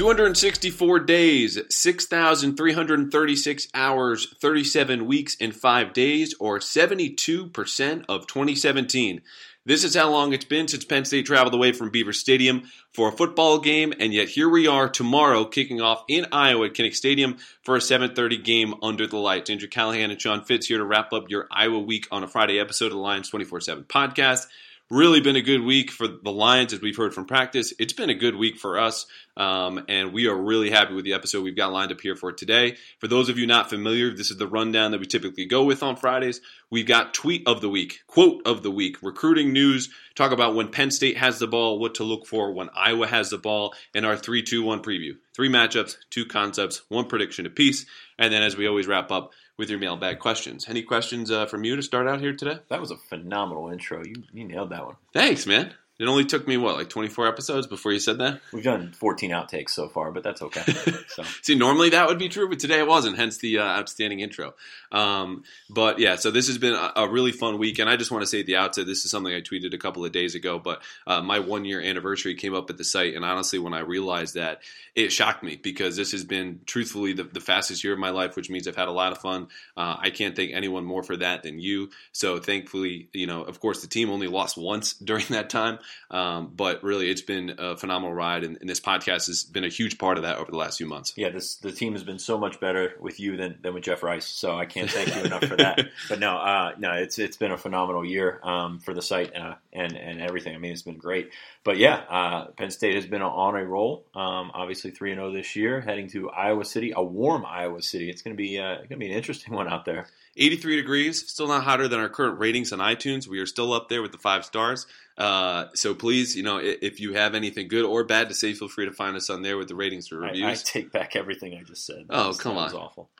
264 days, 6,336 hours, 37 weeks, and 5 days, or 72% of 2017. This is how long it's been since Penn State traveled away from Beaver Stadium for a football game, and yet here we are tomorrow kicking off in Iowa at Kinnick Stadium for a 7:30 game under the lights. Andrew Callahan and Sean Fitz here to wrap up your Iowa week on a Friday episode of the Lions 24/7 podcast. Really been a good week for the Lions, as we've heard from practice. It's been a good week for us, um, and we are really happy with the episode we've got lined up here for today. For those of you not familiar, this is the rundown that we typically go with on Fridays. We've got tweet of the week, quote of the week, recruiting news, talk about when Penn State has the ball, what to look for when Iowa has the ball, and our 3 2 1 preview. Three matchups, two concepts, one prediction apiece, and then as we always wrap up with your mailbag questions. Any questions uh, from you to start out here today? That was a phenomenal intro. You you nailed that one. Thanks, man. It only took me what, like 24 episodes before you said that? We've done 14 outtakes so far, but that's okay. So See, normally that would be true, but today it wasn't. Hence the uh, outstanding intro. Um, but yeah, so this has been a, a really fun week, and I just want to say at the outset, this is something I tweeted a couple of days ago. But uh, my one year anniversary came up at the site, and honestly, when I realized that, it shocked me because this has been truthfully the, the fastest year of my life, which means I've had a lot of fun. Uh, I can't thank anyone more for that than you. So thankfully, you know, of course, the team only lost once during that time, um, but really, it's been a phenomenal ride, and, and this podcast has been a huge part of that over the last few months. yeah, this the team has been so much better with you than, than with Jeff Rice. So I can't thank you enough for that. But no, uh, no, it's it's been a phenomenal year um, for the site uh, and and everything. I mean, it's been great. But yeah, uh, Penn State has been on a roll. Um, obviously, three and zero this year, heading to Iowa City, a warm Iowa City. It's going to be uh, going to be an interesting one out there. 83 degrees, still not hotter than our current ratings on iTunes. We are still up there with the five stars. Uh, so please, you know, i- if you have anything good or bad to say, feel free to find us on there with the ratings or I, reviews. I take back everything I just said. That Oh, was- come on. awful.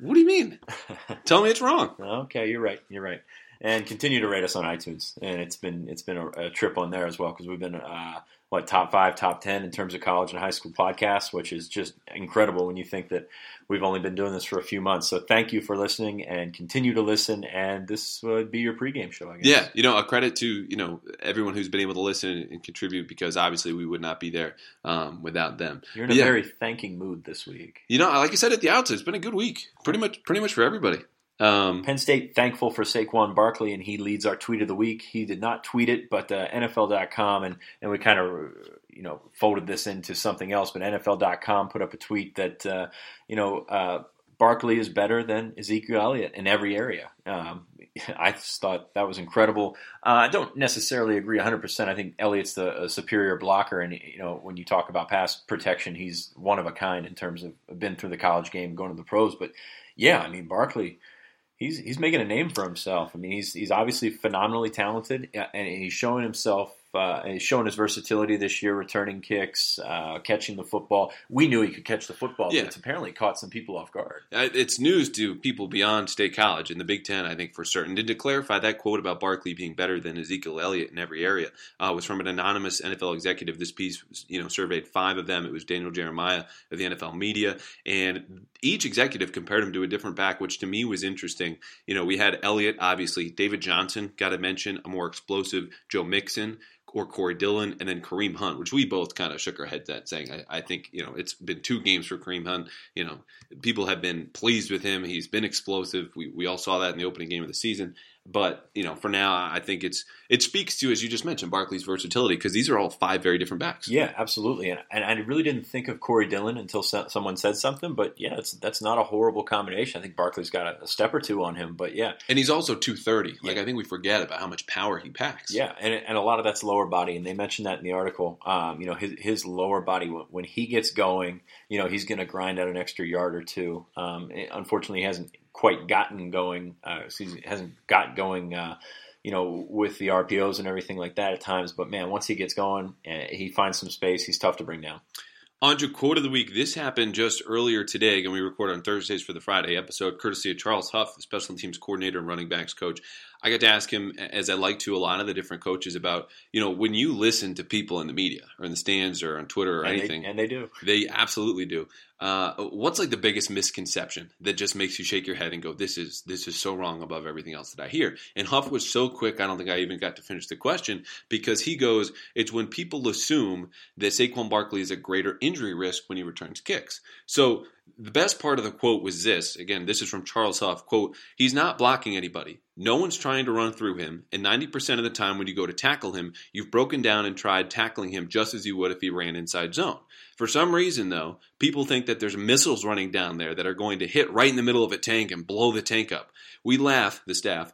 what do you mean? Tell me it's wrong. Okay, you're right. You're right. And continue to rate us on iTunes. And it's been it's been a, a trip on there as well because we've been uh, what top five, top ten in terms of college and high school podcasts, which is just incredible when you think that we've only been doing this for a few months. So thank you for listening and continue to listen. And this would be your pregame show, I guess. Yeah, you know, a credit to you know everyone who's been able to listen and, contribute because obviously we would not be there um, without them. You're in But a yeah, very thanking mood this week. you know, like you said at the outset, it's been a good week. Pretty much, pretty much for everybody. Um, Penn State thankful for Saquon Barkley, and he leads our tweet of the week. He did not tweet it, but uh, NFL.com, and, and we kind of you know folded this into something else. But NFL.com put up a tweet that uh, you know uh, Barkley is better than Ezekiel Elliott in every area. Um, I just thought that was incredible. Uh, I don't necessarily agree 100%. I think Elliott's the superior blocker, and you know when you talk about pass protection, he's one of a kind in terms of been through the college game, going to the pros. But yeah, I mean Barkley he's he's making a name for himself. I mean, he's he's obviously phenomenally talented, and he's showing himself. Uh, he's shown his versatility this year, returning kicks, uh, catching the football. We knew he could catch the football, Yeah. but it's apparently caught some people off guard. It's news to people beyond State College in the Big Ten, I think, for certain. And to clarify, that quote about Barkley being better than Ezekiel Elliott in every area uh, was from an anonymous NFL executive. This piece, you know, surveyed five of them. It was Daniel Jeremiah of the NFL media, and each executive compared him to a different back, which to me was interesting. You know, we had Elliott, obviously, David Johnson, got to mention a more explosive Joe Mixon or Corey Dillon, and then Kareem Hunt, which we both kind of shook our heads at, saying, I, I think, you know, it's been two games for Kareem Hunt. You know, people have been pleased with him. He's been explosive. We, we all saw that in the opening game of the season. But, you know, for now, I think it's it speaks to, as you just mentioned, Barkley's versatility, because these are all five very different backs. Yeah, absolutely. And, and I really didn't think of Corey Dillon until so, someone said something. But yeah, it's, that's not a horrible combination. I think Barkley's got a, a step or two on him. But yeah, And he's also 230. Like, I think we forget about how much power he packs. Yeah, and, and a lot of that's lower body, and they mentioned that in the article. Um, you know, his his lower body when, he gets going, you know, he's going to grind out an extra yard or two. Um, unfortunately, he hasn't quite gotten going. Uh, excuse me, hasn't got going. Uh, you know, with the RPOs and everything like that at times. But man, once he gets going, uh, he finds some space. He's tough to bring down. On quote of the week. This happened just earlier today, and we record on Thursdays for the Friday episode, courtesy of Charles Huff, the special teams coordinator and running backs coach. I got to ask him, as I like to a lot of the different coaches, about you know when you listen to people in the media or in the stands or on Twitter or and anything, they, and they do. they absolutely do. Uh, what's like the biggest misconception that just makes you shake your head and go, "This is this is so wrong above everything else that I hear." And Huff was so quick, I don't think I even got to finish the question because he goes, "It's when people assume that Saquon Barkley is a greater injury risk when he returns kicks." So the best part of the quote was this. Again, this is from Charles Huff. Quote, he's not blocking anybody. No one's trying to run through him. And 90% of the time when you go to tackle him, you've broken down and tried tackling him just as you would if he ran inside zone. For some reason, though, people think that there's missiles running down there that are going to hit right in the middle of a tank and blow the tank up. We laugh, the staff,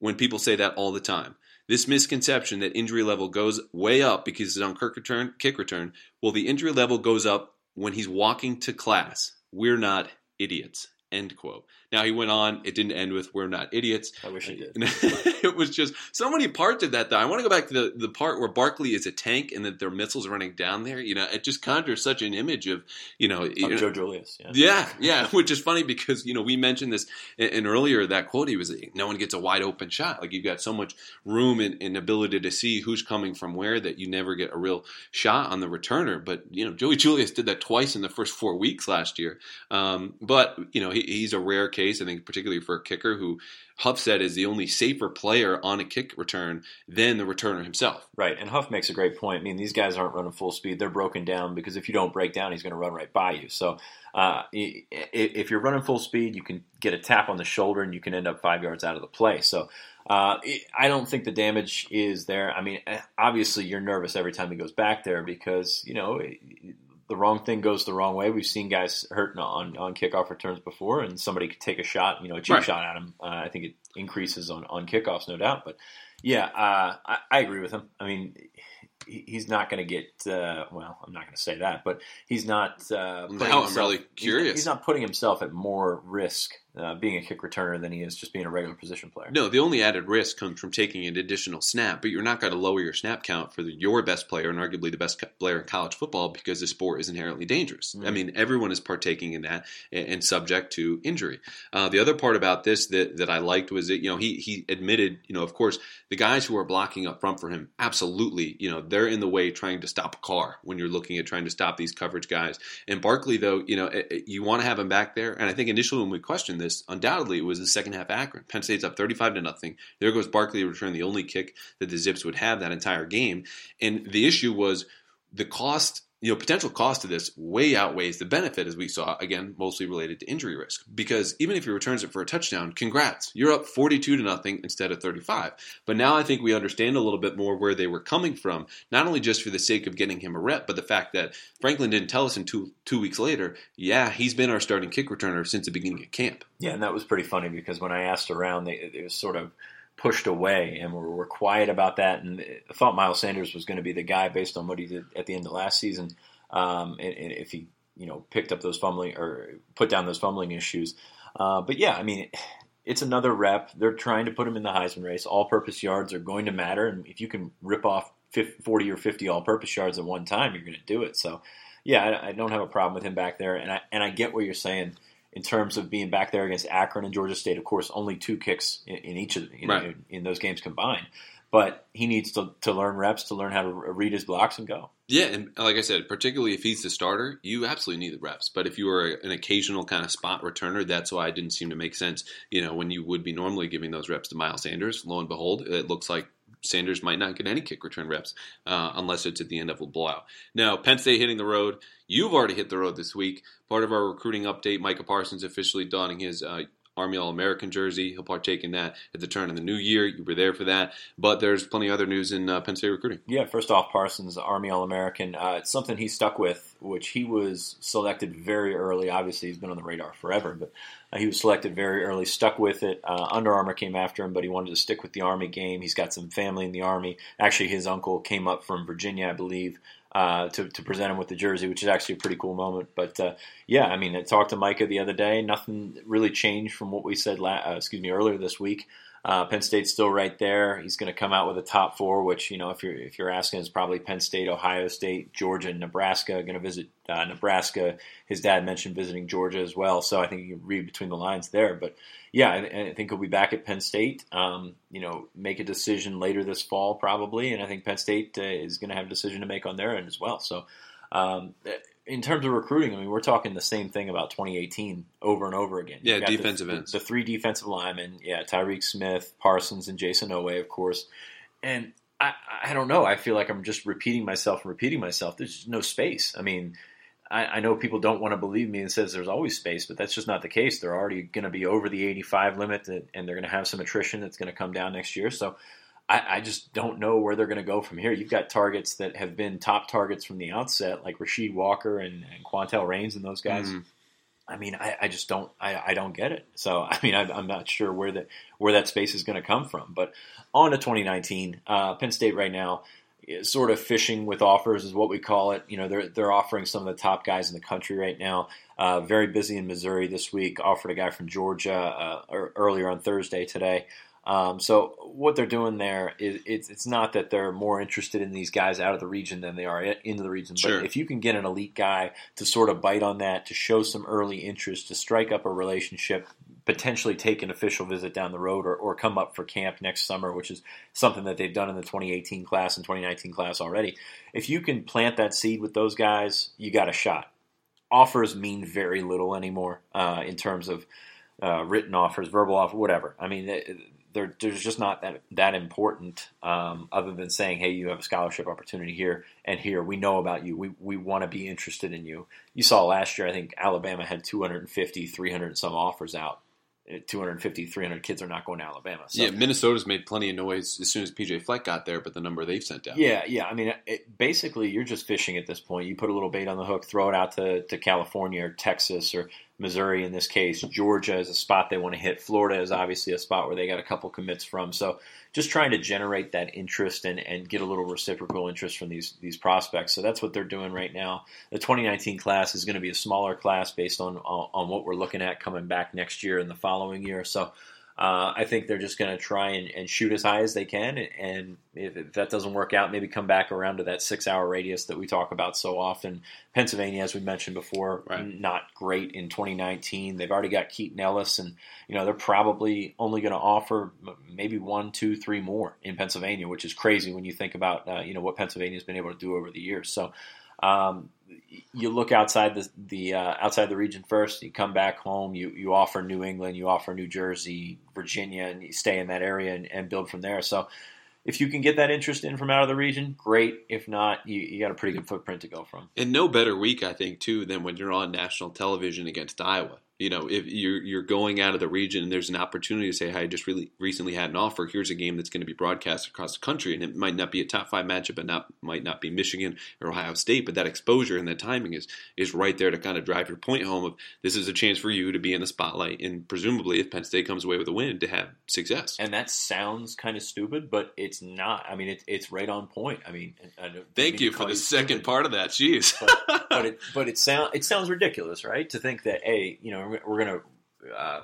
when people say that all the time. This misconception that injury level goes way up because it's on kick return, kick return, well, the injury level goes up when he's walking to class. We're not idiots. End quote. Now he went on. It didn't end with "We're not idiots." I wish it did. it was just so many parts of that. Though I want to go back to the, the part where Barkley is a tank and that there are missiles running down there. You know, it just conjures such an image of you know, you know- Joe Julius. Yeah. yeah, yeah, which is funny because you know we mentioned this in, in earlier that quote. He was no one gets a wide open shot. Like you've got so much room and, and ability to see who's coming from where that you never get a real shot on the returner. But you know Joey Julius did that twice in the first four weeks last year. Um, but you know he, he's a rare case. I think particularly for a kicker who Huff said is the only safer player on a kick return than the returner himself. Right, and Huff makes a great point. I mean, these guys aren't running full speed; they're broken down because if you don't break down, he's going to run right by you. So, uh, if you're running full speed, you can get a tap on the shoulder and you can end up five yards out of the play. So, uh, I don't think the damage is there. I mean, eh, obviously, you're nervous every time he goes back there because you know the wrong thing goes the wrong way. We've seen guys hurt on on kickoff returns before, and somebody could take a shot, you know, a cheap Right. shot at him. Uh, I think it increases on on kickoffs, no doubt. But yeah, uh, I, I agree with him. I mean, he- he's not going to get. Uh, well, I'm not going to say that, but he's not. Uh, putting Now I'm himself- really he's- curious. He's, not putting himself at more risk uh, being a kick returner than he is just being a regular position player. No, the only added risk comes from taking an additional snap, but you're not going to lower your snap count for the, your best player and arguably the best player in college football because the sport is inherently dangerous. I Mhm. mean, everyone is partaking in that and, and subject to injury. Uh, the other part about this that, that I liked was that, you know, he, he admitted, you know, of course, the guys who are blocking up front for him, absolutely, you know, they're in the way trying to stop a car when you're looking at trying to stop these coverage guys. And Barkley, though, you know, eh, eh, you want to have him back there. And I think initially when we questioned this, undoubtedly was the second half Akron. Penn State's up 35 to nothing. There goes Barkley return the only kick that the Zips would have that entire game. And the issue was the cost, you know, potential cost of this way outweighs the benefit, as we saw, again, mostly related to injury risk. Because even if he returns it for a touchdown, congrats. You're up 42 to nothing instead of 35. But now I think we understand a little bit more where they were coming from, not only just for the sake of getting him a rep, but the fact that Franklin didn't tell us in two, two weeks later, yeah, he's been our starting kick returner since the beginning of camp. Yeah, and that was pretty funny because when I asked around, they it was sort of pushed away, and we're, we're quiet about that. And I thought Miles Sanders was going to be the guy based on what he did at the end of last season. Um, and, and if he, you know, picked up those fumbling or put down those fumbling issues. Uh, but yeah, I mean, it's another rep. They're trying to put him in the Heisman race. All-purpose yards are going to matter, and if you can rip off 50, 40 or 50 all-purpose yards at one time, you're going to do it. So, yeah, I, I don't have a problem with him back there, and I and I get what you're saying in terms of being back there against Akron and Georgia State. Of course, only two kicks in, in each of know, Right. in, in those games combined. But he needs to, to learn reps to learn how to read his blocks and go. Yeah, and like I said, particularly if he's the starter, you absolutely need the reps. But if you are an occasional kind of spot returner, that's why it didn't seem to make sense. You know, when you would be normally giving those reps to Miles Sanders, lo and behold, it looks like Sanders might not get any kick return reps uh, unless it's at the end of a blowout. Now, Penn State hitting the road. You've already hit the road this week. Part of our recruiting update, Micah Parsons officially donning his uh, Army All American jersey. He'll partake in that at the turn of the new year. You were there for that. But there's plenty of other news in uh, Penn State recruiting. Yeah, first off, Parsons, Army All American. Uh, it's something he stuck with, which he was selected very early. Obviously, he's been on the radar forever, but uh, he was selected very early, stuck with it. Uh, Under Armour came after him, but he wanted to stick with the Army game. He's got some family in the Army. Actually, his uncle came up from Virginia, I believe. Uh, to, to present him with the jersey, which is actually a pretty cool moment. But uh, yeah, I mean, I talked to Micah the other day. Nothing really changed from what we said. La- uh, excuse me, earlier this week. Uh, Penn State's still right there. He's going to come out with a top four, which you know, if you're if you're asking, is probably Penn State, Ohio State, Georgia, and Nebraska. Going to visit uh, Nebraska. His dad mentioned visiting Georgia as well, so I think you can read between the lines there. But yeah, I, I think he'll be back at Penn State. Um, you know, make a decision later this fall probably, and I think Penn State uh, is going to have a decision to make on their end as well. So. Um, in terms of recruiting, I mean, we're talking the same thing about 2018 over and over again. Yeah, the- defensive the, ends. The three defensive linemen, yeah, Tyreek Smith, Parsons, and Jayson Oweh, of course. And I, I don't know. I feel like I'm just repeating myself and repeating myself. There's just no space. I mean, I, I know people don't want to believe me and says there's always space, but that's just not the case. They're already going to be over the 85 limit, and they're going to have some attrition that's going to come down next year. So I, I just don't know where they're going to go from here. You've got targets that have been top targets from the outset, like Rasheed Walker and, and Quantel Rains and those guys. Mhm. I mean, I, I just don't, I, I don't get it. So, I mean, I, I'm not sure where that where that space is going to come from. But on to 2019, uh, Penn State right now is sort of fishing with offers is what we call it. You know, they're they're offering some of the top guys in the country right now. Uh, very busy in Missouri this week. Offered a guy from Georgia uh, earlier on Thursday today. Um, so what they're doing there is it's it's not that they're more interested in these guys out of the region than they are in- into the region. Sure. But if you can get an elite guy to sort of bite on that, to show some early interest, to strike up a relationship, potentially take an official visit down the road, or, or come up for camp next summer, which is something that they've done in the 2018 class and 2019 class already. If you can plant that seed with those guys, you got a shot. Offers mean very little anymore uh, in terms of uh, written offers, verbal offer, whatever. I mean, they- they're, they're just not that that important. Um, other than saying, "Hey, you have a scholarship opportunity here and here. We know about you. We we want to be interested in you." You saw last year. I think Alabama had 250, 300 and some offers out. Uh, 250, 300 kids are not going to Alabama. So, yeah, Minnesota's made plenty of noise as soon as PJ Fleck got there, but the number they've sent out. Yeah, yeah. I mean, it, basically, you're just fishing at this point. You put a little bait on the hook, throw it out to, to California or Texas or Missouri in this case. Georgia is a spot they want to hit. Florida is obviously a spot where they got a couple commits from. So just trying to generate that interest and, and get a little reciprocal interest from these these prospects. So that's what they're doing right now. The 2019 class is going to be a smaller class based on on, what we're looking at coming back next year and the following year. So uh, I think they're just going to try and, and shoot as high as they can, and if, that doesn't work out, maybe come back around to that six-hour radius that we talk about so often. Pennsylvania, as we mentioned before, Right. not great in 2019. They've already got Keaton Ellis, and you know they're probably only going to offer maybe one, two, three more in Pennsylvania, which is crazy when you think about uh, you know what Pennsylvania's been able to do over the years. So. Um, you look outside the the uh, outside the region first. You come back home. You you offer New England. You offer New Jersey, Virginia, and you stay in that area and, and build from there. So, if you can get that interest in from out of the region, great. If not, you, you got a pretty good footprint to go from. And no better week, I think, too, than when you're on national television against Iowa. You know, if you're you're going out of the region and there's an opportunity to say, "Hey, I just really recently had an offer. Here's a game that's going to be broadcast across the country, and it might not be a top five matchup, and not might not be Michigan or Ohio State, but that exposure and that timing is is right there to kind of drive your point home of this is a chance for you to be in the spotlight, and presumably, if Penn State comes away with a win, to have success. And that sounds kind of stupid, but it's not. I mean, it, it's right on point. I mean, I Thank mean you for the second stupid. part of that. Jeez. but, but it but it sound it sounds ridiculous, right? To think that hey, you know, we're, we're going to uh,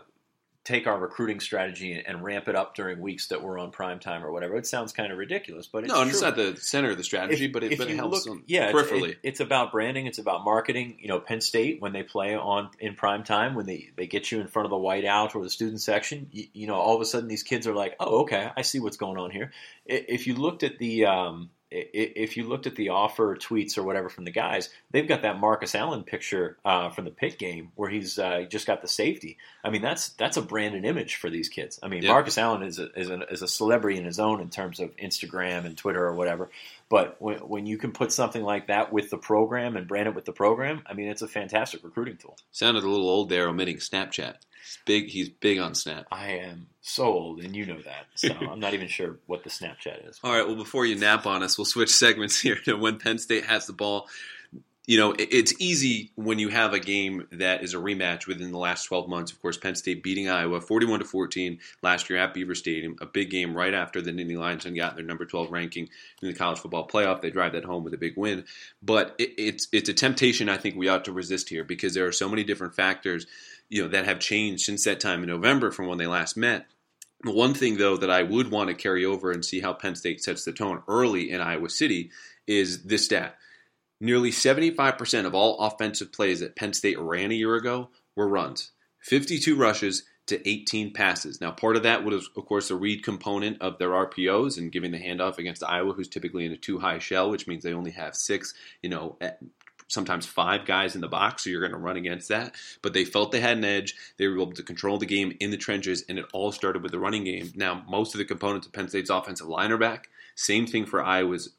take our recruiting strategy and, and ramp it up during weeks that we're on prime time or whatever. It sounds kind of ridiculous, but it's no, and it's not the center of the strategy, If- but it, but it helps look- yeah, it's- peripherally. it- it's about branding. It's about marketing. You know, Penn State when they play on in prime time, when they, they get you in front of the whiteout or the student section, you, you know, all of a sudden these kids are like, oh, okay, I see what's going on here. If you looked at the um, if you looked at the offer tweets or whatever from the guys, they've got that Marcus Allen picture uh, from the Pitt game where he's uh, just got the safety. I mean, that's that's a branded image for these kids. I mean, Yeah. Marcus Allen is a, is, a, is a celebrity in his own in terms of Instagram and Twitter or whatever. But when, when you can put something like that with the program and brand it with the program, I mean, it's a fantastic recruiting tool. Sounded a little old there, omitting Snapchat. He's big. He's big on Snap. I am so old, and you know that. So I'm not even sure what the Snapchat is. All right. Well, before you nap on us, we'll switch segments here to when Penn State has the ball. You know, it's easy when you have a game that is a rematch within the last 12 months. Of course, Penn State beating Iowa 41 to 14 last year at Beaver Stadium, a big game right after the Nittany Lions gotten their number 12 ranking in the college football playoff. They drive that home with a big win, but it, it's it's a temptation I think we ought to resist here because there are so many different factors, you know, that have changed since that time in November from when they last met. The one thing, though, that I would want to carry over and see how Penn State sets the tone early in Iowa City is this stat. Nearly 75% of all offensive plays that Penn State ran a year ago were runs. 52 rushes to 18 passes. Now, part of that was, of course, the read component of their RPOs and giving the handoff against Iowa, who's typically in a two high shell, which means they only have six, you know, sometimes five guys in the box, so you're going to run against that. But they felt they had an edge. They were able to control the game in the trenches, and it all started with the running game. Now, most of the components of Penn State's offensive line are back. Same thing for Iowa's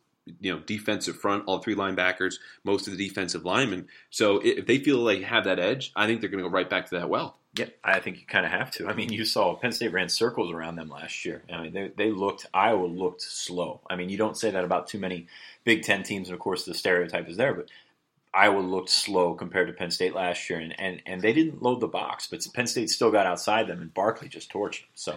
you know defensive front, all three linebackers, most of the defensive linemen. So if they feel like they have that edge, I think they're going to go right back to that well. Yeah, I think you kind of have to. I mean, you saw Penn State ran circles around them last year. I mean, they, they looked Iowa looked slow. I mean, you don't say that about too many Big Ten teams, and of course the stereotype is there, but Iowa looked slow compared to Penn State last year, and, and, and they didn't load the box, but Penn State still got outside them, and Barkley just torched them. So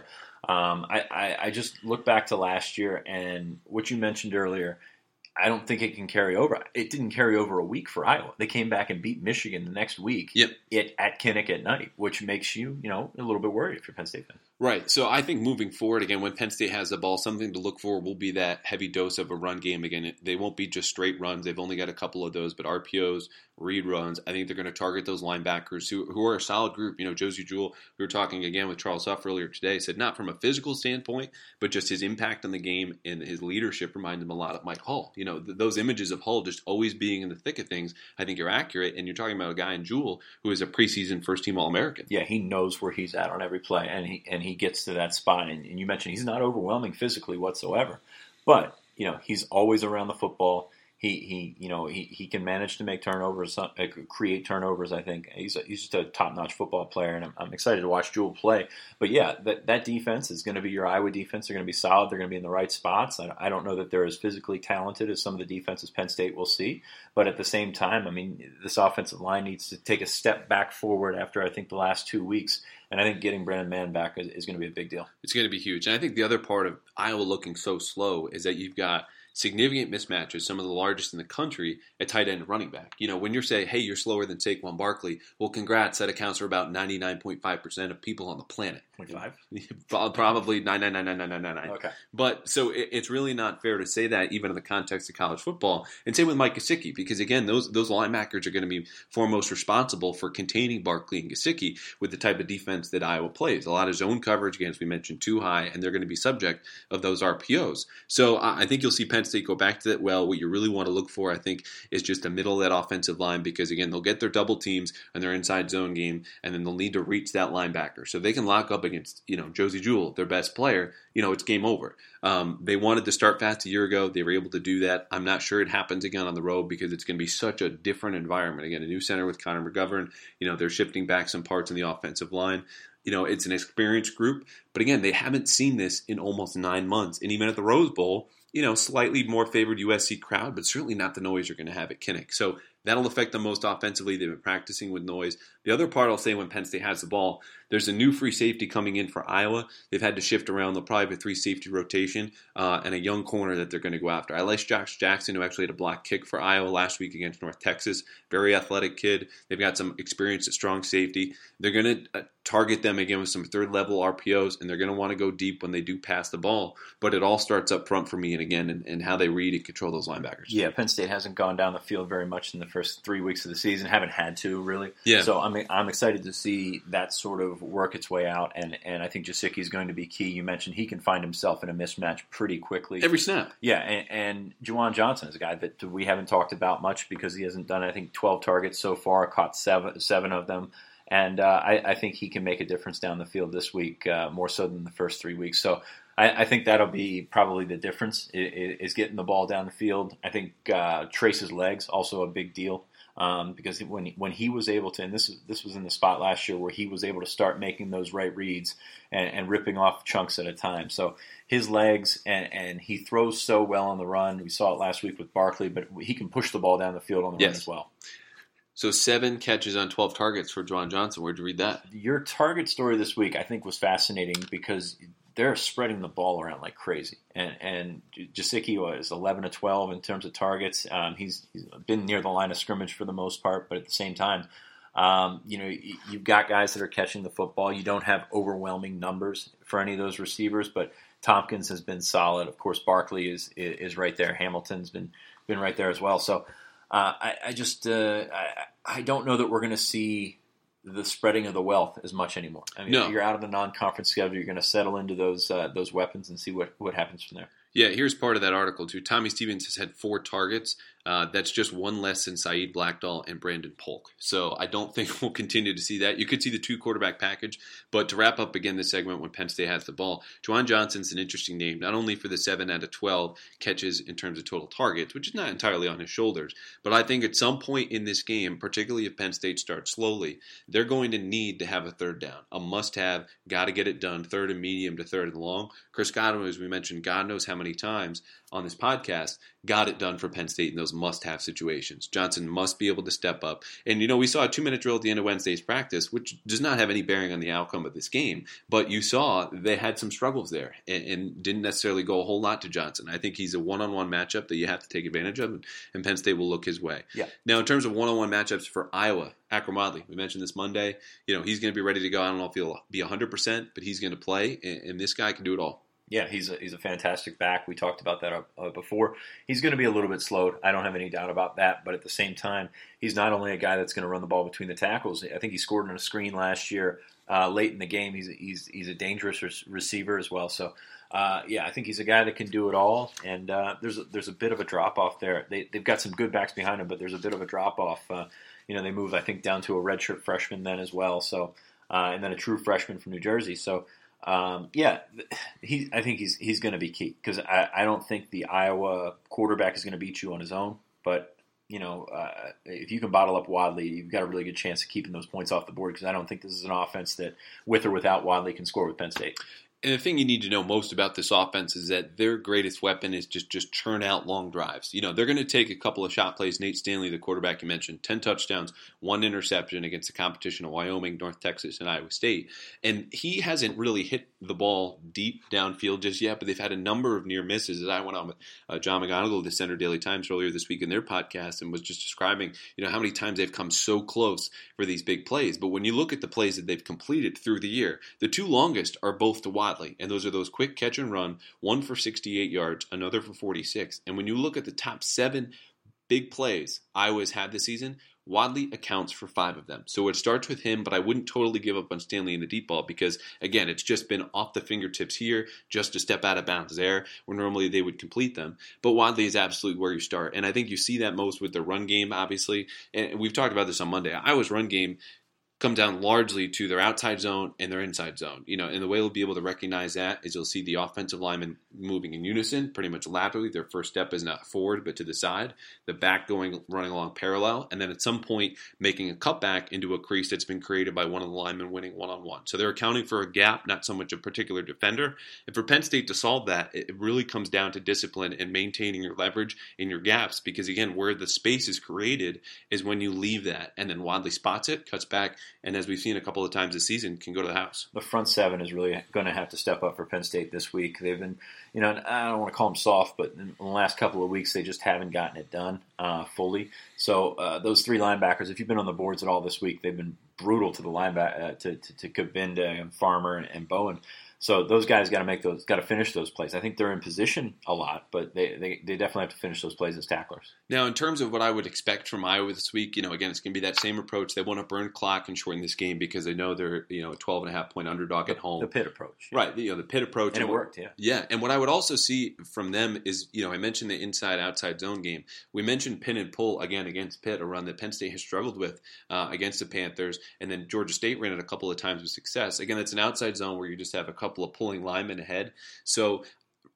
um, I, I, I just look back to last year and what you mentioned earlier – I don't think it can carry over. It didn't carry over a week for Iowa. They came back and beat Michigan the next week. Yep. It at Kinnick at night, which makes you, you know, a little bit worried if you're Penn State fan. Right. So I think moving forward again, when Penn State has the ball, something to look for will be that heavy dose of a run game. Again, they won't be just straight runs. They've only got a couple of those, but RPOs, read runs. I think they're going to target those linebackers who, who are a solid group. You know, Josey Jewell, we were talking again with Charles Huff earlier today, said not from a physical standpoint, but just his impact on the game and his leadership reminded him a lot of Mike Hull. You know, th- those images of Hull just always being in the thick of things, I think you're accurate. And you're talking about a guy in Jewell who is a preseason first team All American. Yeah, he knows where he's at on every play, and he and he gets to that spot. And, and you mentioned he's not overwhelming physically whatsoever, but you know he's always around the football. He, he you know he, he can manage to make turnovers, uh, create turnovers. I think he's a, he's just a top notch football player, and I'm, I'm, excited to watch Jewell play. But yeah, that that defense is going to be your Iowa defense. They're going to be solid. They're going to be in the right spots. I, I don't know that they're as physically talented as some of the defenses Penn State will see, but at the same time, I mean, this offensive line needs to take a step back forward after I think the last two weeks and I think getting Brendan Mahon back is, is going to be a big deal. It's going to be huge. And I think the other part of Iowa looking so slow is that you've got – significant mismatches, some of the largest in the country at tight end running back. You know, when you're saying, hey, you're slower than Saquon Barkley, well, congrats. That accounts for about 99.5% of people on the planet. 0.5? Probably 9999999. Okay. But so it, it's really not fair to say that even in the context of college football. And same with Mike Gesicki, because again, those those linebackers are going to be foremost responsible for containing Barkley and Gesicki with the type of defense that Iowa plays. A lot of zone coverage, again, as we mentioned, two high, and they're going to be subject of those RPOs. So I think you'll see Penn State go back to that well. What you really want to look for, I think, is just the middle of that offensive line because again, they'll get their double teams and their inside zone game, and then they'll need to reach that linebacker. So they can lock up against you know Josey Jewell, their best player. You know, it's game over. Um, they wanted to start fast a year ago. They were able to do that. I'm not sure it happens again on the road because it's going to be such a different environment. Again, a new center with Connor McGovern. You know, they're shifting back some parts in the offensive line you know, it's an experienced group. But again, they haven't seen this in almost nine months. And even at the Rose Bowl, you know, slightly more favored USC crowd, but certainly not the noise you're going to have at Kinnick. So that'll affect them most offensively. They've been practicing with noise. The other part I'll say when Penn State has the ball, there's a new free safety coming in for Iowa. They've had to shift around. They'll probably have a three safety rotation uh, and a young corner that they're going to go after. I like Josh Jackson, who actually had a block kick for Iowa last week against North Texas. Very athletic kid. They've got some experience at strong safety. They're going to uh, target them again with some third level RPOs, and they're going to want to go deep when they do pass the ball. But it all starts up front for me, and again, and, and how they read and control those linebackers. Yeah, Penn State hasn't gone down the field very much in the first three weeks of the season. Haven't had to really. Yeah. So I'm I'm excited to see that sort of work its way out, and and I think Gesicki is going to be key. You mentioned he can find himself in a mismatch pretty quickly every snap. Yeah, and, and Juwan Johnson is a guy that we haven't talked about much because he hasn't done I think 12 targets so far, caught seven seven of them. And uh, I, I, think he can make a difference down the field this week, uh, more so than the first three weeks. So I, I, think that'll be probably the difference is, getting the ball down the field. I think uh, Trace's legs also a big deal um, because when when he was able to, and this this was in the spot last year where he was able to start making those right reads and, and ripping off chunks at a time. So his legs and, and he throws so well on the run. We saw it last week with Barkley, but he can push the ball down the field on the yes. run as well. So seven catches on 12 targets for Juwan Johnson. Where'd you read that? Your target story this week, I think, was fascinating because they're spreading the ball around like crazy. And and Gesicki was 11 to 12 in terms of targets. Um, he's, he's been near the line of scrimmage for the most part, but at the same time, um, you know, you've got guys that are catching the football. You don't have overwhelming numbers for any of those receivers, but Thompkins has been solid. Of course, Barkley is is right there. Hamilton's been been right there as well. So uh, I, I, just uh, I, I don't know that we're going to see the spreading of the wealth as much anymore. I mean, no. you're out of the non-conference schedule. You're going to settle into those uh, those weapons and see what, what happens from there. Yeah, here's part of that article too. Tommy Stevens has had four targets Uh, that's just one less than Saeed Blacknall and Brandon Polk. So I don't think we'll continue to see that. You could see the two quarterback package, but to wrap up again this segment when Penn State has the ball, Juwan Johnson's an interesting name, not only for the 7 out of 12 catches in terms of total targets, which is not entirely on his shoulders, but I think at some point in this game, particularly if Penn State starts slowly, they're going to need to have a third down, a must have, got to get it done, third and medium to third and long. Chris Godwin, as we mentioned, God knows how many times on this podcast, got it done for Penn State in those must have situations. Johnson must be able to step up. And, you know, we saw a two minute drill at the end of Wednesday's practice, which does not have any bearing on the outcome of this game, but you saw they had some struggles there and, and didn't necessarily go a whole lot to Johnson. I think he's a one on one matchup that you have to take advantage of, and Penn State will look his way. Yeah. Now, in terms of one on one matchups for Iowa, Akrum Wadley, we mentioned this Monday. You know, he's going to be ready to go. I don't know if he'll be 100%, but he's going to play, and, and this guy can do it all. Yeah, he's a, he's a fantastic back. We talked about that uh, before. He's going to be a little bit slowed. I don't have any doubt about that. But at the same time, he's not only a guy that's going to run the ball between the tackles. I think he scored on a screen last year uh, late in the game. He's he's he's a dangerous receiver as well. So. Uh, yeah, I think he's a guy that can do it all, and uh, there's a, there's a bit of a drop off there. They, they've got some good backs behind him, but there's a bit of a drop off. Uh, you know, they move I think down to a redshirt freshman then as well. So, uh, and then a true freshman from New Jersey. So, um, yeah, he. I think he's he's going to be key because I, I don't think the Iowa quarterback is going to beat you on his own. But you know, uh, if you can bottle up Wadley, you've got a really good chance of keeping those points off the board because I don't think this is an offense that, with or without Wadley, can score with Penn State. And the thing you need to know most about this offense is that their greatest weapon is just just churn out long drives. You know, they're going to take a couple of shot plays. Nate Stanley, the quarterback you mentioned, 10 touchdowns, one interception against the competition of Wyoming, North Texas, and Iowa State. And he hasn't really hit the ball deep downfield just yet, but they've had a number of near misses. As I went on with uh, John McGonigal the Centre Daily Times earlier this week in their podcast and was just describing, you know, how many times they've come so close for these big plays. But when you look at the plays that they've completed through the year, the two longest are both to Wadley, and those are those quick catch and run, one for 68 yards, another for 46. And when you look at the top seven big plays Iowa's had this season, Wadley accounts for five of them. So it starts with him, but I wouldn't totally give up on Stanley in the deep ball because, again, it's just been off the fingertips here, just a step out of bounds there, where normally they would complete them. But Wadley is absolutely where you start. And I think you see that most with the run game, obviously. And we've talked about this on Monday. Iowa's run game come down largely to their outside zone and their inside zone. You know, and the way we'll be able to recognize that is you'll see the offensive linemen moving in unison, pretty much laterally. Their first step is not forward but to the side. The back going running along parallel, and then at some point making a cutback into a crease that's been created by one of the linemen winning one on one. So they're accounting for a gap, not so much a particular defender. And for Penn State to solve that, it really comes down to discipline and maintaining your leverage in your gaps. Because again, where the space is created is when you leave that, and then Wadley spots it, cuts back and as we've seen a couple of times this season, can go to the house. The front seven is really going to have to step up for Penn State this week. They've been, you know, I don't want to call them soft, but in the last couple of weeks they just haven't gotten it done uh, fully. So uh, those three linebackers, if you've been on the boards at all this week, they've been brutal to the linebacker uh, to to, to Cabinda and Farmer and, and Bowen. So those guys got to make those, got to finish those plays. I think they're in position a lot, but they, they, they definitely have to finish those plays as tacklers. Now, in terms of what I would expect from Iowa this week, you know, again, it's going to be that same approach. They want to burn clock and shorten this game because they know they're, you know, a 12 and a half point underdog at home. The Pitt approach. Right. You know, the Pitt approach. And, and it worked, yeah. Yeah. And what I would also see from them is, you know, I mentioned the inside outside zone game. We mentioned pin and pull again against Pitt, a run that Penn State has struggled with uh, against the Panthers. And then Georgia State ran it a couple of times with success. Again, it's an outside zone where you just have a couple of pulling linemen ahead. So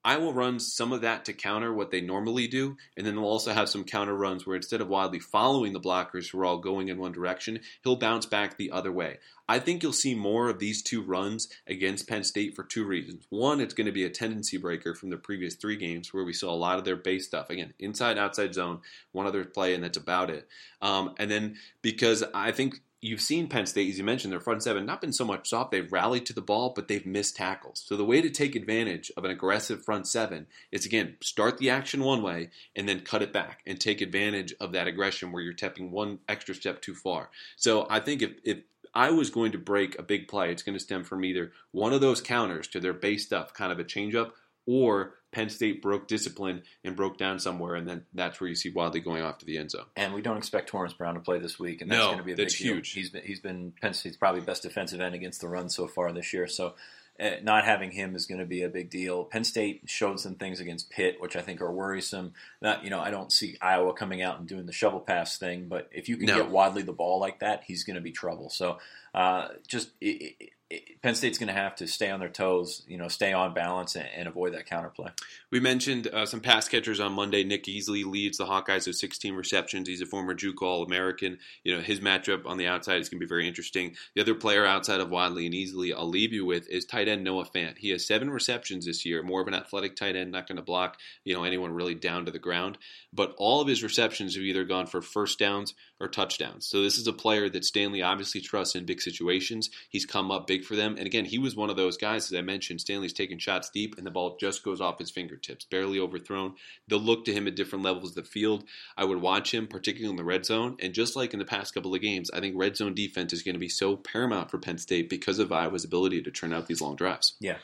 I will run some of that to counter what they normally do, and then we'll also have some counter runs where instead of wildly following the blockers who are all going in one direction, he'll bounce back the other way. I think you'll see more of these two runs against Penn State for two reasons. One, it's going to be a tendency breaker from the previous three games where we saw a lot of their base stuff. Again, inside, outside zone, one other play, and that's about it. Um, and then because I think you've seen Penn State, as you mentioned, their front seven not been so much soft. They've rallied to the ball, but they've missed tackles. So the way to take advantage of an aggressive front seven is again start the action one way and then cut it back and take advantage of that aggression where you're tapping one extra step too far. So I think if, if I was going to break a big play, it's going to stem from either one of those counters to their base stuff, kind of a changeup, or Penn State broke discipline and broke down somewhere, and then that's where you see Wadley going off to the end zone. And we don't expect Torrence Brown to play this week, and that's no, going to be a big deal. huge. He's been he's been Penn State's probably best defensive end against the run so far this year. So uh, not having him is going to be a big deal. Penn State showed some things against Pitt, which I think are worrisome. Not, you know, I don't see Iowa coming out and doing the shovel pass thing, but if you can No. get Wadley the ball like that, he's going to be trouble. So uh, just it, it, Penn State's going to have to stay on their toes, you know, stay on balance and, and avoid that counterplay. We mentioned uh, some pass catchers on Monday. Nick Easley leads the Hawkeyes with 16 receptions. He's a former JUCO All-American. You know his matchup on the outside is going to be very interesting. The other player outside of Wadley and Easley, I'll leave you with is tight end Noah Fant. He has seven receptions this year. More of an athletic tight end, not going to block you know anyone really down to the ground. But all of his receptions have either gone for first downs or touchdowns. So this is a player that Stanley obviously trusts in big situations. He's come up big for them, and again, he was one of those guys as I mentioned. Stanley's taking shots deep, and the ball just goes off his fingertips, barely overthrown. They'll look to him at different levels of the field. I would watch him, particularly in the red zone. And just like in the past couple of games, I think red zone defense is going to be so paramount for Penn State because of Iowa's ability to turn out these long drives. Yeah.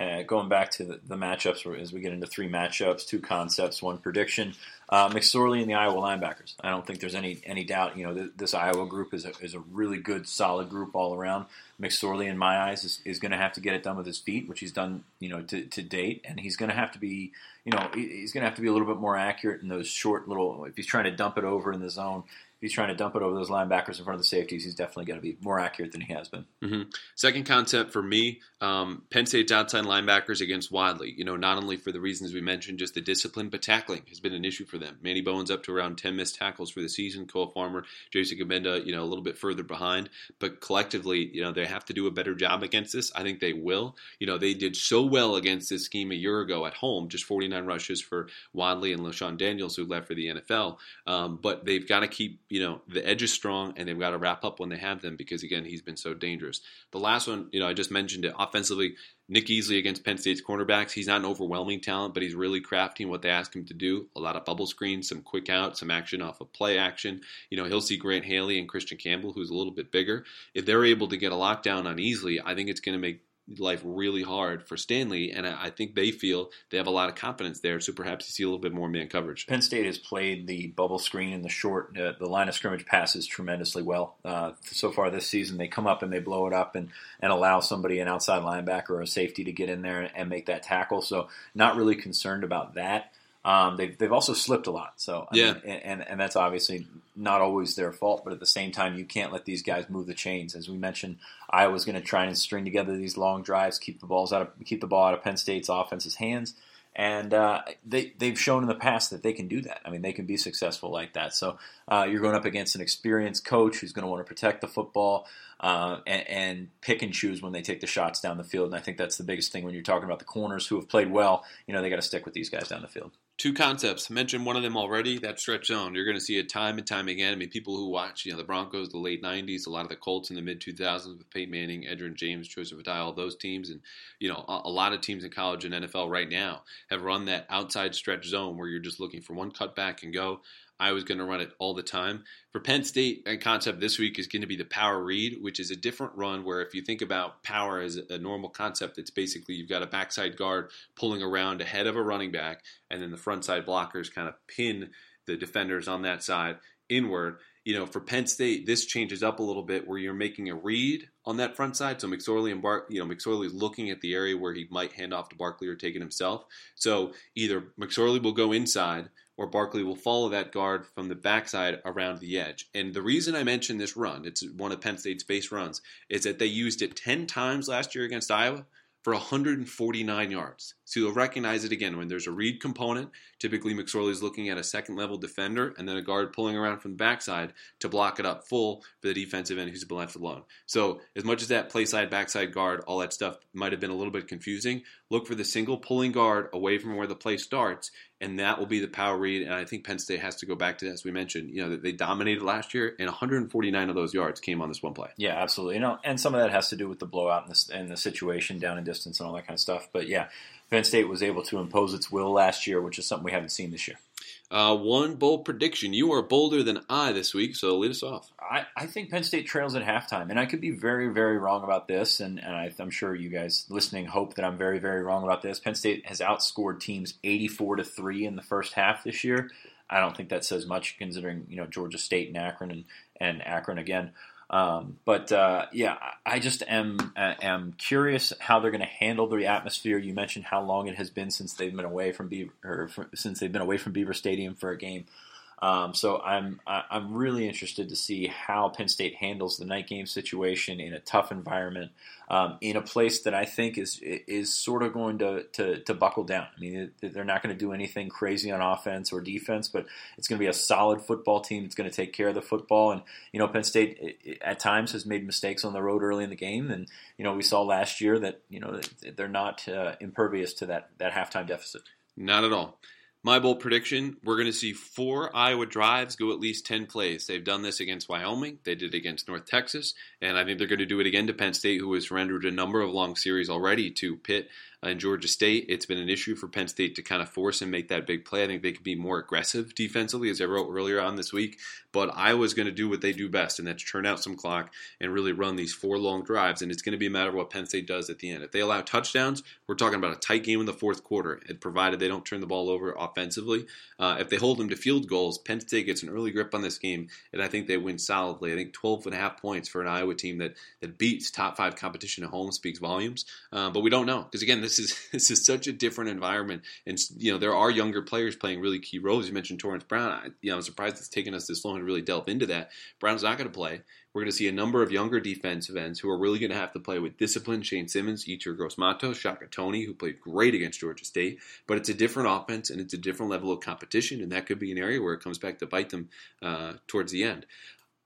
Uh, going back to the, the matchups, as we get into three matchups, two concepts, one prediction. Uh, McSorley and the Iowa linebackers. I don't think there's any any doubt. You know, th- this Iowa group is a, is a really good, solid group all around. McSorley, in my eyes, is, is going to have to get it done with his feet, which he's done, you know, to, to date, and he's going to have to be, you know, he- he's going to have to be a little bit more accurate in those short little. If he's trying to dump it over in the zone, he's trying to dump it over those linebackers in front of the safeties, he's definitely going to be more accurate than he has been. Second concept for me, um, Penn State's outside linebackers against Wadley. You know, not only for the reasons we mentioned, just the discipline, but tackling has been an issue for them. Manny Bowen's up to around 10 missed tackles for the season. Koa Farmer, Jason Cabinda, you know, a little bit further behind. But collectively, you know, they have to do a better job against this. I think they will. You know, they did so well against this scheme a year ago at home, just 49 rushes for Wadley and LeShun Daniels, who left for the NFL. Um, but they've got to keep, you know, the edge is strong and they've got to wrap up when they have them because, again, he's been so dangerous. The last one, you know, I just mentioned it offensively. Nick Easley against Penn State's cornerbacks. He's not an overwhelming talent, but he's really crafty in what they ask him to do. A lot of bubble screens, some quick out, some action off of play action. You know, he'll see Grant Haley and Christian Campbell, who's a little bit bigger. If they're able to get a lockdown on Easley, I think it's going to make life really hard for Stanley, and I think they feel they have a lot of confidence there. So perhaps you see a little bit more man coverage. Penn State has played the bubble screen and the short, uh, the line of scrimmage passes tremendously well. Uh, so far this season, they come up and they blow it up and, and allow somebody, an outside linebacker or a safety, to get in there and make that tackle. So, not really concerned about that. Um, they've, they've also slipped a lot. So, I Yeah. mean, and, and, that's obviously not always their fault, but at the same time, you can't let these guys move the chains. As we mentioned, Iowa's going to try and string together these long drives, keep the balls out of, keep the ball out of Penn State's offense's hands and uh, they they've shown in the past that they can do that. I mean, they can be successful like that. So uh, you're going up against an experienced coach who's going to want to protect the football uh, and, and pick and choose when they take the shots down the field. And I think that's the biggest thing when you're talking about the corners who have played well. You know, they got to stick with these guys down the field. Two concepts. Mentioned one of them already. That stretch zone. You're going to see it time and time again. I mean, people who watch, you know, the Broncos, the late '90s, a lot of the Colts in the mid 2000s with Peyton Manning, Edgerrin James, Joseph Addai, all those teams, and you know, a, a lot of teams in college and NFL right now have run that outside stretch zone where you're just looking for one cutback and go. Iowa's going to run it all the time. For Penn State, a concept this week is going to be the power read, which is a different run where if you think about power as a normal concept, it's basically you've got a backside guard pulling around ahead of a running back, and then the front side blockers kind of pin the defenders on that side inward. You know, for Penn State, this changes up a little bit where you're making a read on that front side. So McSorley and Bark, you know, McSorley is looking at the area where he might hand off to Barkley or take it himself. So either McSorley will go inside or Barkley will follow that guard from the backside around the edge. And the reason I mention this run, it's one of Penn State's base runs, is that they used it 10 times last year against Iowa for 149 yards. So you'll recognize it again when there's a read component. Typically, McSorley is looking at a second level defender and then a guard pulling around from the backside to block it up full for the defensive end who's been left alone. So, as much as that play side, backside guard, all that stuff might have been a little bit confusing, look for the single pulling guard away from where the play starts, and that will be the power read. And I think Penn State has to go back to, that, as we mentioned, you know, that they dominated last year, and 149 of those yards came on this one play. Yeah, absolutely. You know, and some of that has to do with the blowout and the, and the situation down in distance and all that kind of stuff. But yeah, Penn State was able to impose its will last year, which is something we haven't seen this year. Uh, one bold prediction. You are bolder than I this week, so lead us off. I, I think Penn State trails at halftime, and I could be very, very wrong about this, and, and I, I'm sure you guys listening hope that I'm very, very wrong about this. Penn State has outscored teams 84 to three in the first half this year. I don't think that says much considering you know Georgia State and Akron and, and Akron again. Um, but uh, yeah, I just am am curious how they're going to handle the atmosphere. You mentioned how long it has been since they've been away from Beaver, or since they've been away from Beaver Stadium for a game. Um, so I'm I'm really interested to see how Penn State handles the night game situation in a tough environment, um, in a place that I think is is sort of going to to, to buckle down. I mean, they're not going to do anything crazy on offense or defense, but it's going to be a solid football team. It's going to take care of the football, and you know, Penn State at times has made mistakes on the road early in the game, and you know, we saw last year that you know they're not uh, impervious to that that halftime deficit. Not at all. My bold prediction we're going to see four Iowa drives go at least 10 plays. They've done this against Wyoming, they did it against North Texas, and I think they're going to do it again to Penn State, who has surrendered a number of long series already to Pitt in Georgia State. It's been an issue for Penn State to kind of force and make that big play. I think they could be more aggressive defensively, as I wrote earlier on this week. But Iowa's going to do what they do best, and that's turn out some clock and really run these four long drives. And it's going to be a matter of what Penn State does at the end. If they allow touchdowns, we're talking about a tight game in the fourth quarter, provided they don't turn the ball over offensively. Uh, if they hold them to field goals, Penn State gets an early grip on this game, and I think they win solidly. I think 12 and a half points for an Iowa team that, that beats top five competition at home speaks volumes. Uh, but we don't know because again, this is this is such a different environment, and you know there are younger players playing really key roles. You mentioned Torrence Brown. I, you know, I'm surprised it's taken us this long to really delve into that. Brown's not going to play. We're going to see a number of younger defensive ends who are really going to have to play with discipline. Shane Simmons, Yetur Gross-Matos, Shaka Toney, who played great against Georgia State. But it's a different offense and it's a different level of competition, and that could be an area where it comes back to bite them uh, towards the end.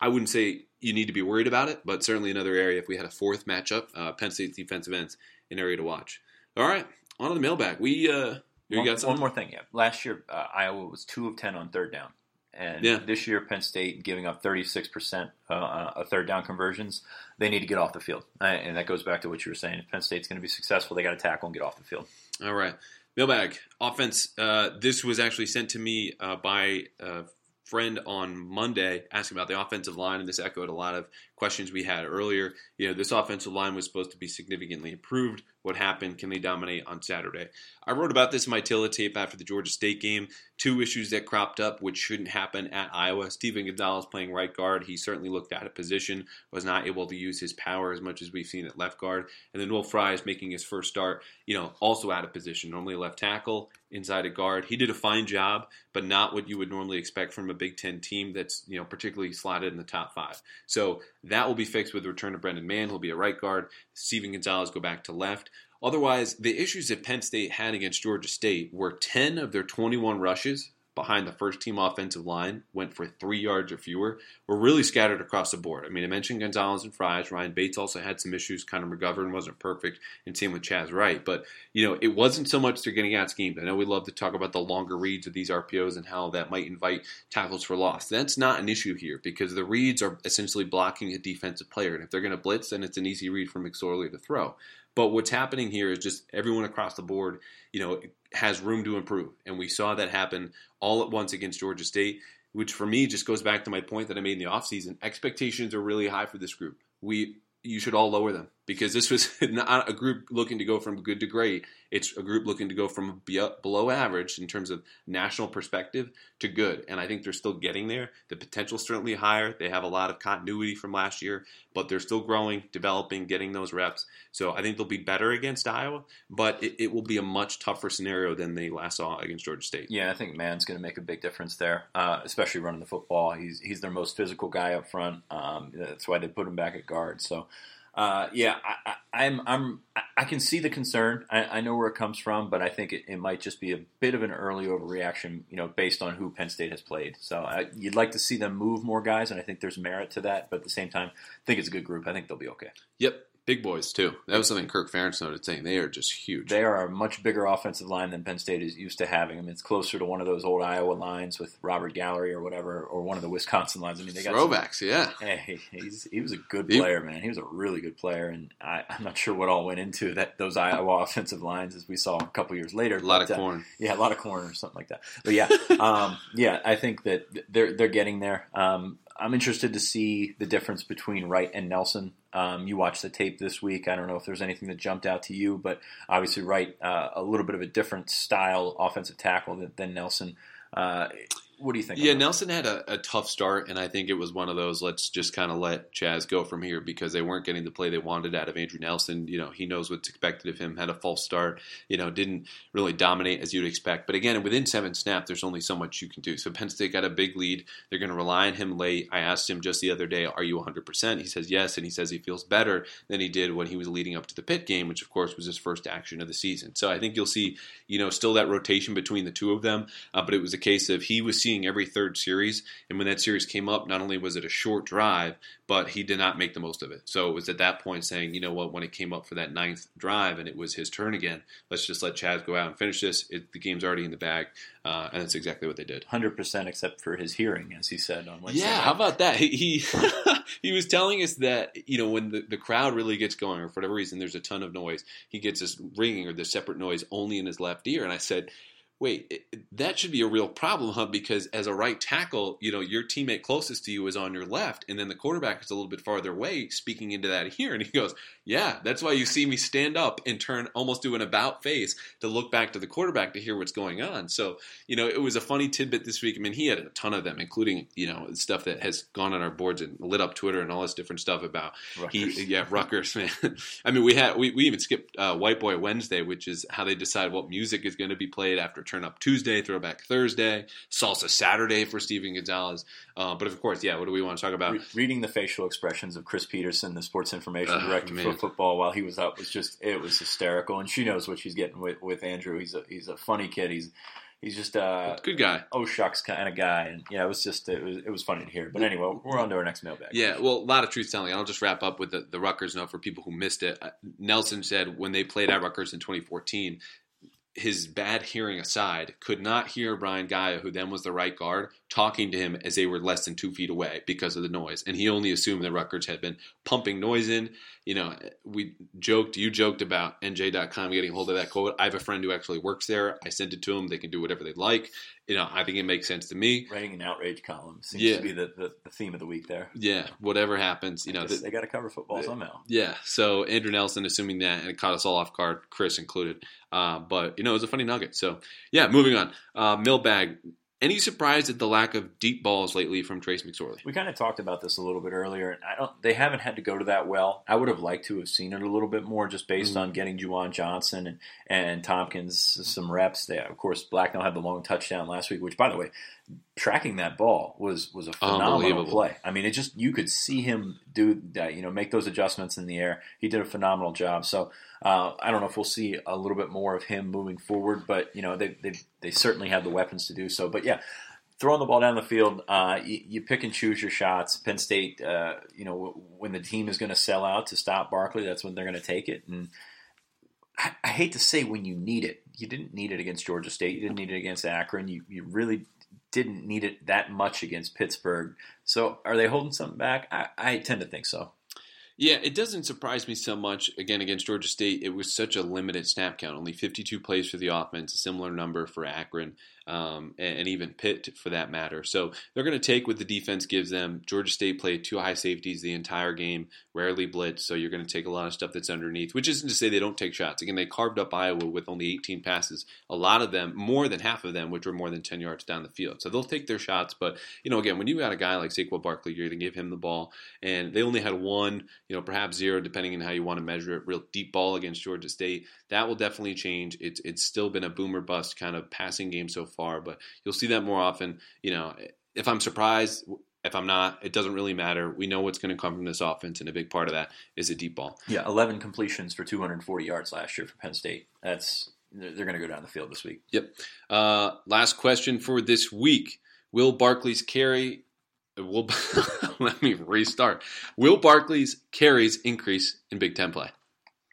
I wouldn't say you need to be worried about it, but certainly another area. If we had a fourth matchup, uh, Penn State's defensive ends, an area to watch. All right, on to the mailbag. We uh, you one, got one more thing. Yeah, last year uh, Iowa was two of ten on third down, and Yeah. this year Penn State giving up thirty six percent uh, of third down conversions. They need to get off the field, Uh, and that goes back to what you were saying. If Penn State's going to be successful, they got to tackle and get off the field. All right. Mailbag. Offense. Uh, this was actually sent to me uh, by a friend on Monday asking about the offensive line, and this echoed a lot of questions we had earlier. You know, this offensive line was supposed to be significantly improved. What happened? Can they dominate on Saturday? I wrote about this in my Tilla tape after the Georgia State game. Two issues that cropped up which shouldn't happen at Iowa. Steven Gonzalez playing right guard. He certainly looked out of position, was not able to use his power as much as we've seen at left guard. And then Will Fries is making his first start, you know, also out of position. Normally left tackle, inside a guard. He did a fine job, but not what you would normally expect from a Big Ten team that's, you know, particularly slotted in the top five. So that will be fixed with the return of Brendan Mahon. He'll be a right guard. Steven Gonzalez go back to left. Otherwise, the issues that Penn State had against Georgia State were 10 of their 21 rushes behind the first team offensive line went for three yards or fewer. Were really scattered across the board. I mean, I mentioned Gonzalez and Fries. Ryan Bates also had some issues. Connor McGovern wasn't perfect, and same with Chasz Wright. But you know, it wasn't so much they're getting out schemed. I know we love to talk about the longer reads of these RPOs and how that might invite tackles for loss. That's not an issue here because the reads are essentially blocking a defensive player, and if they're going to blitz, then it's an easy read for McSorley to throw. But what's happening here is just everyone across the board, you know, has room to improve. And we saw that happen all at once against Georgia State, which for me just goes back to my point that I made in the offseason. Expectations are really high for this group. We you should all lower them because this was not a group looking to go from good to great. It's a group looking to go from below average in terms of national perspective to good. And I think they're still getting there. The potential's certainly higher. They have a lot of continuity from last year, but they're still growing, developing, getting those reps. So I think they'll be better against Iowa, but it, it will be a much tougher scenario than they last saw against Georgia State. Yeah, I think Mahon's going to make a big difference there, uh, especially running the football. He's he's their most physical guy up front. Um, that's why they put him back at guard. So. Uh, yeah, I, I, I'm, I'm, I can see the concern. I, I know where it comes from, but I think it, it, might just be a bit of an early overreaction, you know, based on who Penn State has played. So I, you'd like to see them move more guys, and I think there's merit to that. But at the same time, I think it's a good group. I think they'll be okay. Yep, big boys too. That was something Kirk Ferentz noted, saying they are just huge. They are a much bigger offensive line than Penn State is used to having. I mean, it's closer to one of those old Iowa lines with Robert Gallery or whatever, or one of the Wisconsin lines. I mean, they got some- Throwbacks, yeah. Hey, he's he was a good player, man. He was a really good player, and I, I'm not sure what all went into that those Iowa offensive lines as we saw a couple years later. A lot of but, uh, corn. yeah, a lot of corn or something like that. But yeah, um, yeah, I think that they're they're getting there. Um, I'm interested to see the difference between Wright and Nelson. Um, you watched the tape this week. I don't know if there's anything that jumped out to you, but obviously Wright uh, a little bit of a different style offensive tackle than, than Nelson. Uh, what do you think? Yeah? Nelson had a, a tough start, and I think it was one of those let's just kind of let Chasz go from here because they weren't getting the play they wanted out of Andrew Nelson. You know, he knows what's expected of him. Had a false start. You know, didn't really dominate as you'd expect. But again, within seven snaps, there's only so much you can do. So Penn State got a big lead. They're going to rely on him late. I asked him just the other day, "Are you 100 percent?" He says yes, and he says he feels better than he did when he was leading up to the Pitt game, which of course was his first action of the season. So I think you'll see, you know, still that rotation between the two of them. Uh, but it was a case of he was seeing every third series, and when that series came up, not only was it a short drive, but he did not make the most of it. So it was at that point saying, you know what, when it came up for that ninth drive and it was his turn again, let's just let Chasz go out and finish this. It, the game's already in the bag, uh, and that's exactly what they did. Hundred percent, except for his hearing, as he said on Wednesday. Yeah, night. how about that? He he, he was telling us that you know when the, the crowd really gets going, or for whatever reason, there's a ton of noise. He gets this ringing or this separate noise only in his left ear, and I said. Wait, that should be a real problem, huh? Because as a right tackle, you know your teammate closest to you is on your left, and then the quarterback is a little bit farther away, speaking into that here. And he goes, "Yeah, that's why you see me stand up and turn, almost do an about face to look back to the quarterback to hear what's going on." So you know, it was a funny tidbit this week. I mean, he had a ton of them, including you know stuff that has gone on our boards and lit up Twitter and all this different stuff about Rutgers. he, yeah, Rutgers, man. I mean, we had we, we even skipped uh, White Boy Wednesday, which is how they decide what music is going to be played after Turn Up Tuesday, Throwback Thursday, Salsa Saturday for Steven Gonzalez. Uh, but of course, yeah, what do we want to talk about? Re- reading the facial expressions of Chris Peterson, the sports information director man. for football, while he was up, was just it was hysterical. And she knows what she's getting with, with Andrew. He's a he's a funny kid. He's he's just a Good guy. oh shucks kind of guy. And yeah, it was just it was it was funny to hear. But anyway, we're on to our next mailbag. Yeah, well, a lot of truth telling. I'll just wrap up with the, the Rutgers note for people who missed it. Uh, Nelson said when they played at Rutgers in 2014, his bad hearing aside, could not hear Brian Gaia, who then was the right guard, talking to him as they were less than two feet away because of the noise. And he only assumed that Rutgers had been pumping noise in. You know, we joked, you joked about NJ.com getting hold of that quote. I have a friend who actually works there. I sent it to him. They can do whatever they like. You know, I think it makes sense to me. Writing an outrage column seems Yeah. to be the, the, the theme of the week there. Yeah, whatever happens, you know, I guess th- they got to cover football the- somehow. Yeah, so Andrew Nelson assuming that, and it caught us all off guard, Chris included. Uh, but you know, it was a funny nugget. So yeah, moving on. Uh, Millbag. Any surprise at the lack of deep balls lately from Trace McSorley? We kind of talked about this a little bit earlier, and I don't. They haven't had to go to that well. I would have liked to have seen it a little bit more, just based Mhm. on getting Juwan Johnson and and Thompkins some reps. They, of course, Blacknall had the long touchdown last week, which, by the way, tracking that ball was was a phenomenal play. I mean, it just you could see him do that. You know, make those adjustments in the air. He did a phenomenal job. So uh, I don't know if we'll see a little bit more of him moving forward, but you know, they they they certainly have the weapons to do so. But yeah, throwing the ball down the field, uh, you, you pick and choose your shots. Penn State, uh, you know, w- when the team is going to sell out to stop Barkley, that's when they're going to take it. And I, I hate to say when you need it, you didn't need it against Georgia State. You didn't need it against Akron. You you really didn't need it that much against Pittsburgh. So are they holding something back? I, I tend to think so. Yeah, it doesn't surprise me so much. Again, against Georgia State, it was such a limited snap count. Only 52 plays for the offense, a similar number for Akron, um, and, even Pitt for that matter. So they're going to take what the defense gives them. Georgia State played two high safeties the entire game, rarely blitz. So you're going to take a lot of stuff that's underneath, which isn't to say they don't take shots. Again, they carved up Iowa with only 18 passes. A lot of them, more than half of them, which were more than 10 yards down the field. So they'll take their shots. But, you know, again, when you got a guy like Saquon Barkley, you're going to give him the ball. And they only had one, you know, perhaps zero, depending on how you want to measure it, real deep ball against Georgia State. That will definitely change. It's it's still been a boomer bust kind of passing game so far, but you'll see that more often. You know, if I'm surprised, if I'm not, it doesn't really matter. We know what's going to come from this offense, and a big part of that is a deep ball. Yeah, 11 completions for 240 yards last year for Penn State. That's they're going to go down the field this week. Yep. Uh, last question for this week: Will Barkley's carry? Will let me restart. Will Barkley's carries increase in Big Ten play?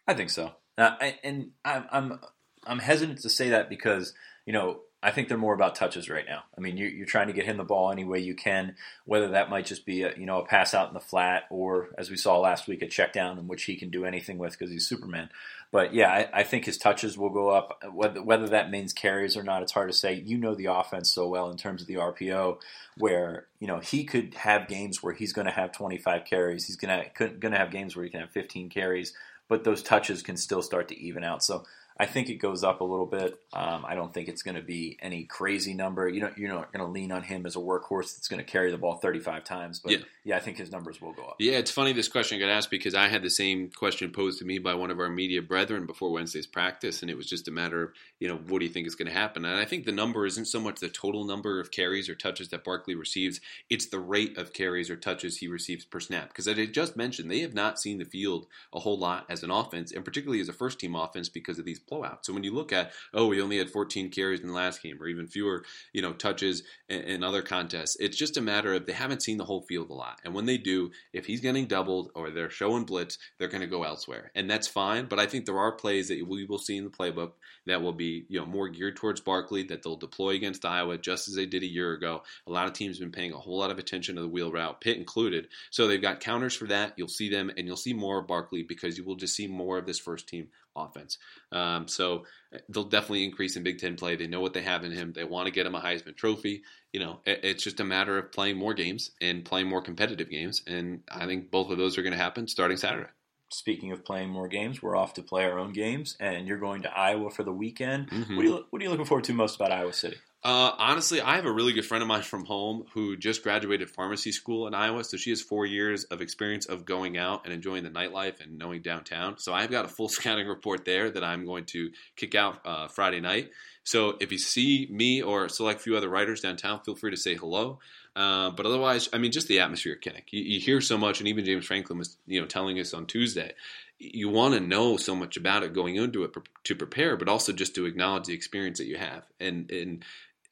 I think so, uh, and I'm, I'm I'm hesitant to say that because you know I think they're more about touches right now. I mean, you're, you're trying to get him the ball any way you can, whether that might just be a you know a pass out in the flat or as we saw last week a check down in which he can do anything with because he's Superman. But yeah, I, I think his touches will go up. Whether whether that means carries or not, it's hard to say. You know the offense so well in terms of the RPO, where you know he could have games where he's going to have 25 carries. He's going to going to have games where he can have 15 carries, but those touches can still start to even out. So I think it goes up a little bit. Um, I don't think it's going to be any crazy number. You know, you're not going to lean on him as a workhorse that's going to carry the ball 35 times. But Yeah. yeah. I think his numbers will go up. Yeah, it's funny this question got asked because I had the same question posed to me by one of our media brethren before Wednesday's practice, and it was just a matter of, you know, what do you think is going to happen? And I think the number isn't so much the total number of carries or touches that Barkley receives, it's the rate of carries or touches he receives per snap. Because as I just mentioned, they have not seen the field a whole lot as an offense, and particularly as a first team offense because of these blowouts. So when you look at, oh, we only had 14 carries in the last game, or even fewer, you know, touches in, in other contests, it's just a matter of they haven't seen the whole field a lot. And when they do, if he's getting doubled or they're showing blitz, they're going to go elsewhere, and that's fine. But I think there are plays that we will see in the playbook that will be, you know, more geared towards Barkley that they'll deploy against Iowa, just as they did a year ago. A lot of teams have been paying a whole lot of attention to the wheel route, Pitt included. So they've got counters for that. You'll see them, and you'll see more of Barkley because you will just see more of this first team offense. Um, so they'll definitely increase in Big Ten play. They know what they have in him. They want to get him a Heisman Trophy. You know, it, it's just a matter of playing more games and playing more competitive games. And I think both of those are going to happen starting Saturday. Speaking of playing more games, we're off to play our own games, and you're going to Iowa for the weekend. Mhm. What, are you, what are you looking forward to most about Iowa City? Uh, honestly, I have a really good friend of mine from home who just graduated pharmacy school in Iowa. So she has four years of experience of going out and enjoying the nightlife and knowing downtown. So I've got a full scouting report there that I'm going to kick out uh, Friday night. So if you see me or select a few other writers downtown, feel free to say hello. Uh, but otherwise, I mean, just the atmosphere at Kinnick. You, you hear so much, and even James Franklin was, you know, telling us on Tuesday. You want to know so much about it going into it pre- to prepare, but also just to acknowledge the experience that you have. And and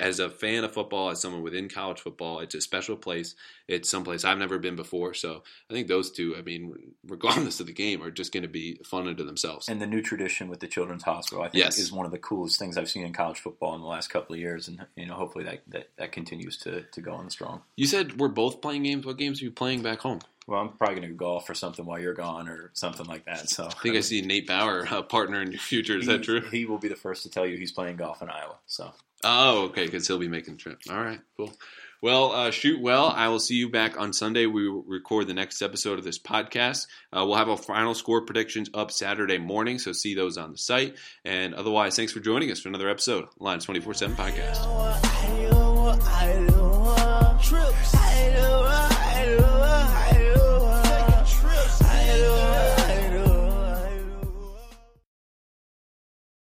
as a fan of football, as someone within college football, it's a special place. It's someplace I've never been before. So I think those two, I mean, regardless of the game, are just going to be fun unto themselves. And the new tradition with the Children's Hospital, I think, Yes. is one of the coolest things I've seen in college football in the last couple of years, and you know, hopefully that that, that continues to, to go on strong. You said we're both playing games. What games are you playing back home? Well, I'm probably going to golf or something while you're gone, or something like that. So I think I see Nate Bauer, a partner in your future. Is he, that true? He will be the first to tell you he's playing golf in Iowa. So Oh, okay, because he'll be making the trip. All right, cool. Well, uh, shoot well. I will see you back on Sunday. We will record the next episode of this podcast. Uh, we'll have our final score predictions up Saturday morning, so see those on the site. And otherwise, thanks for joining us for another episode of Lions 24 7 podcast.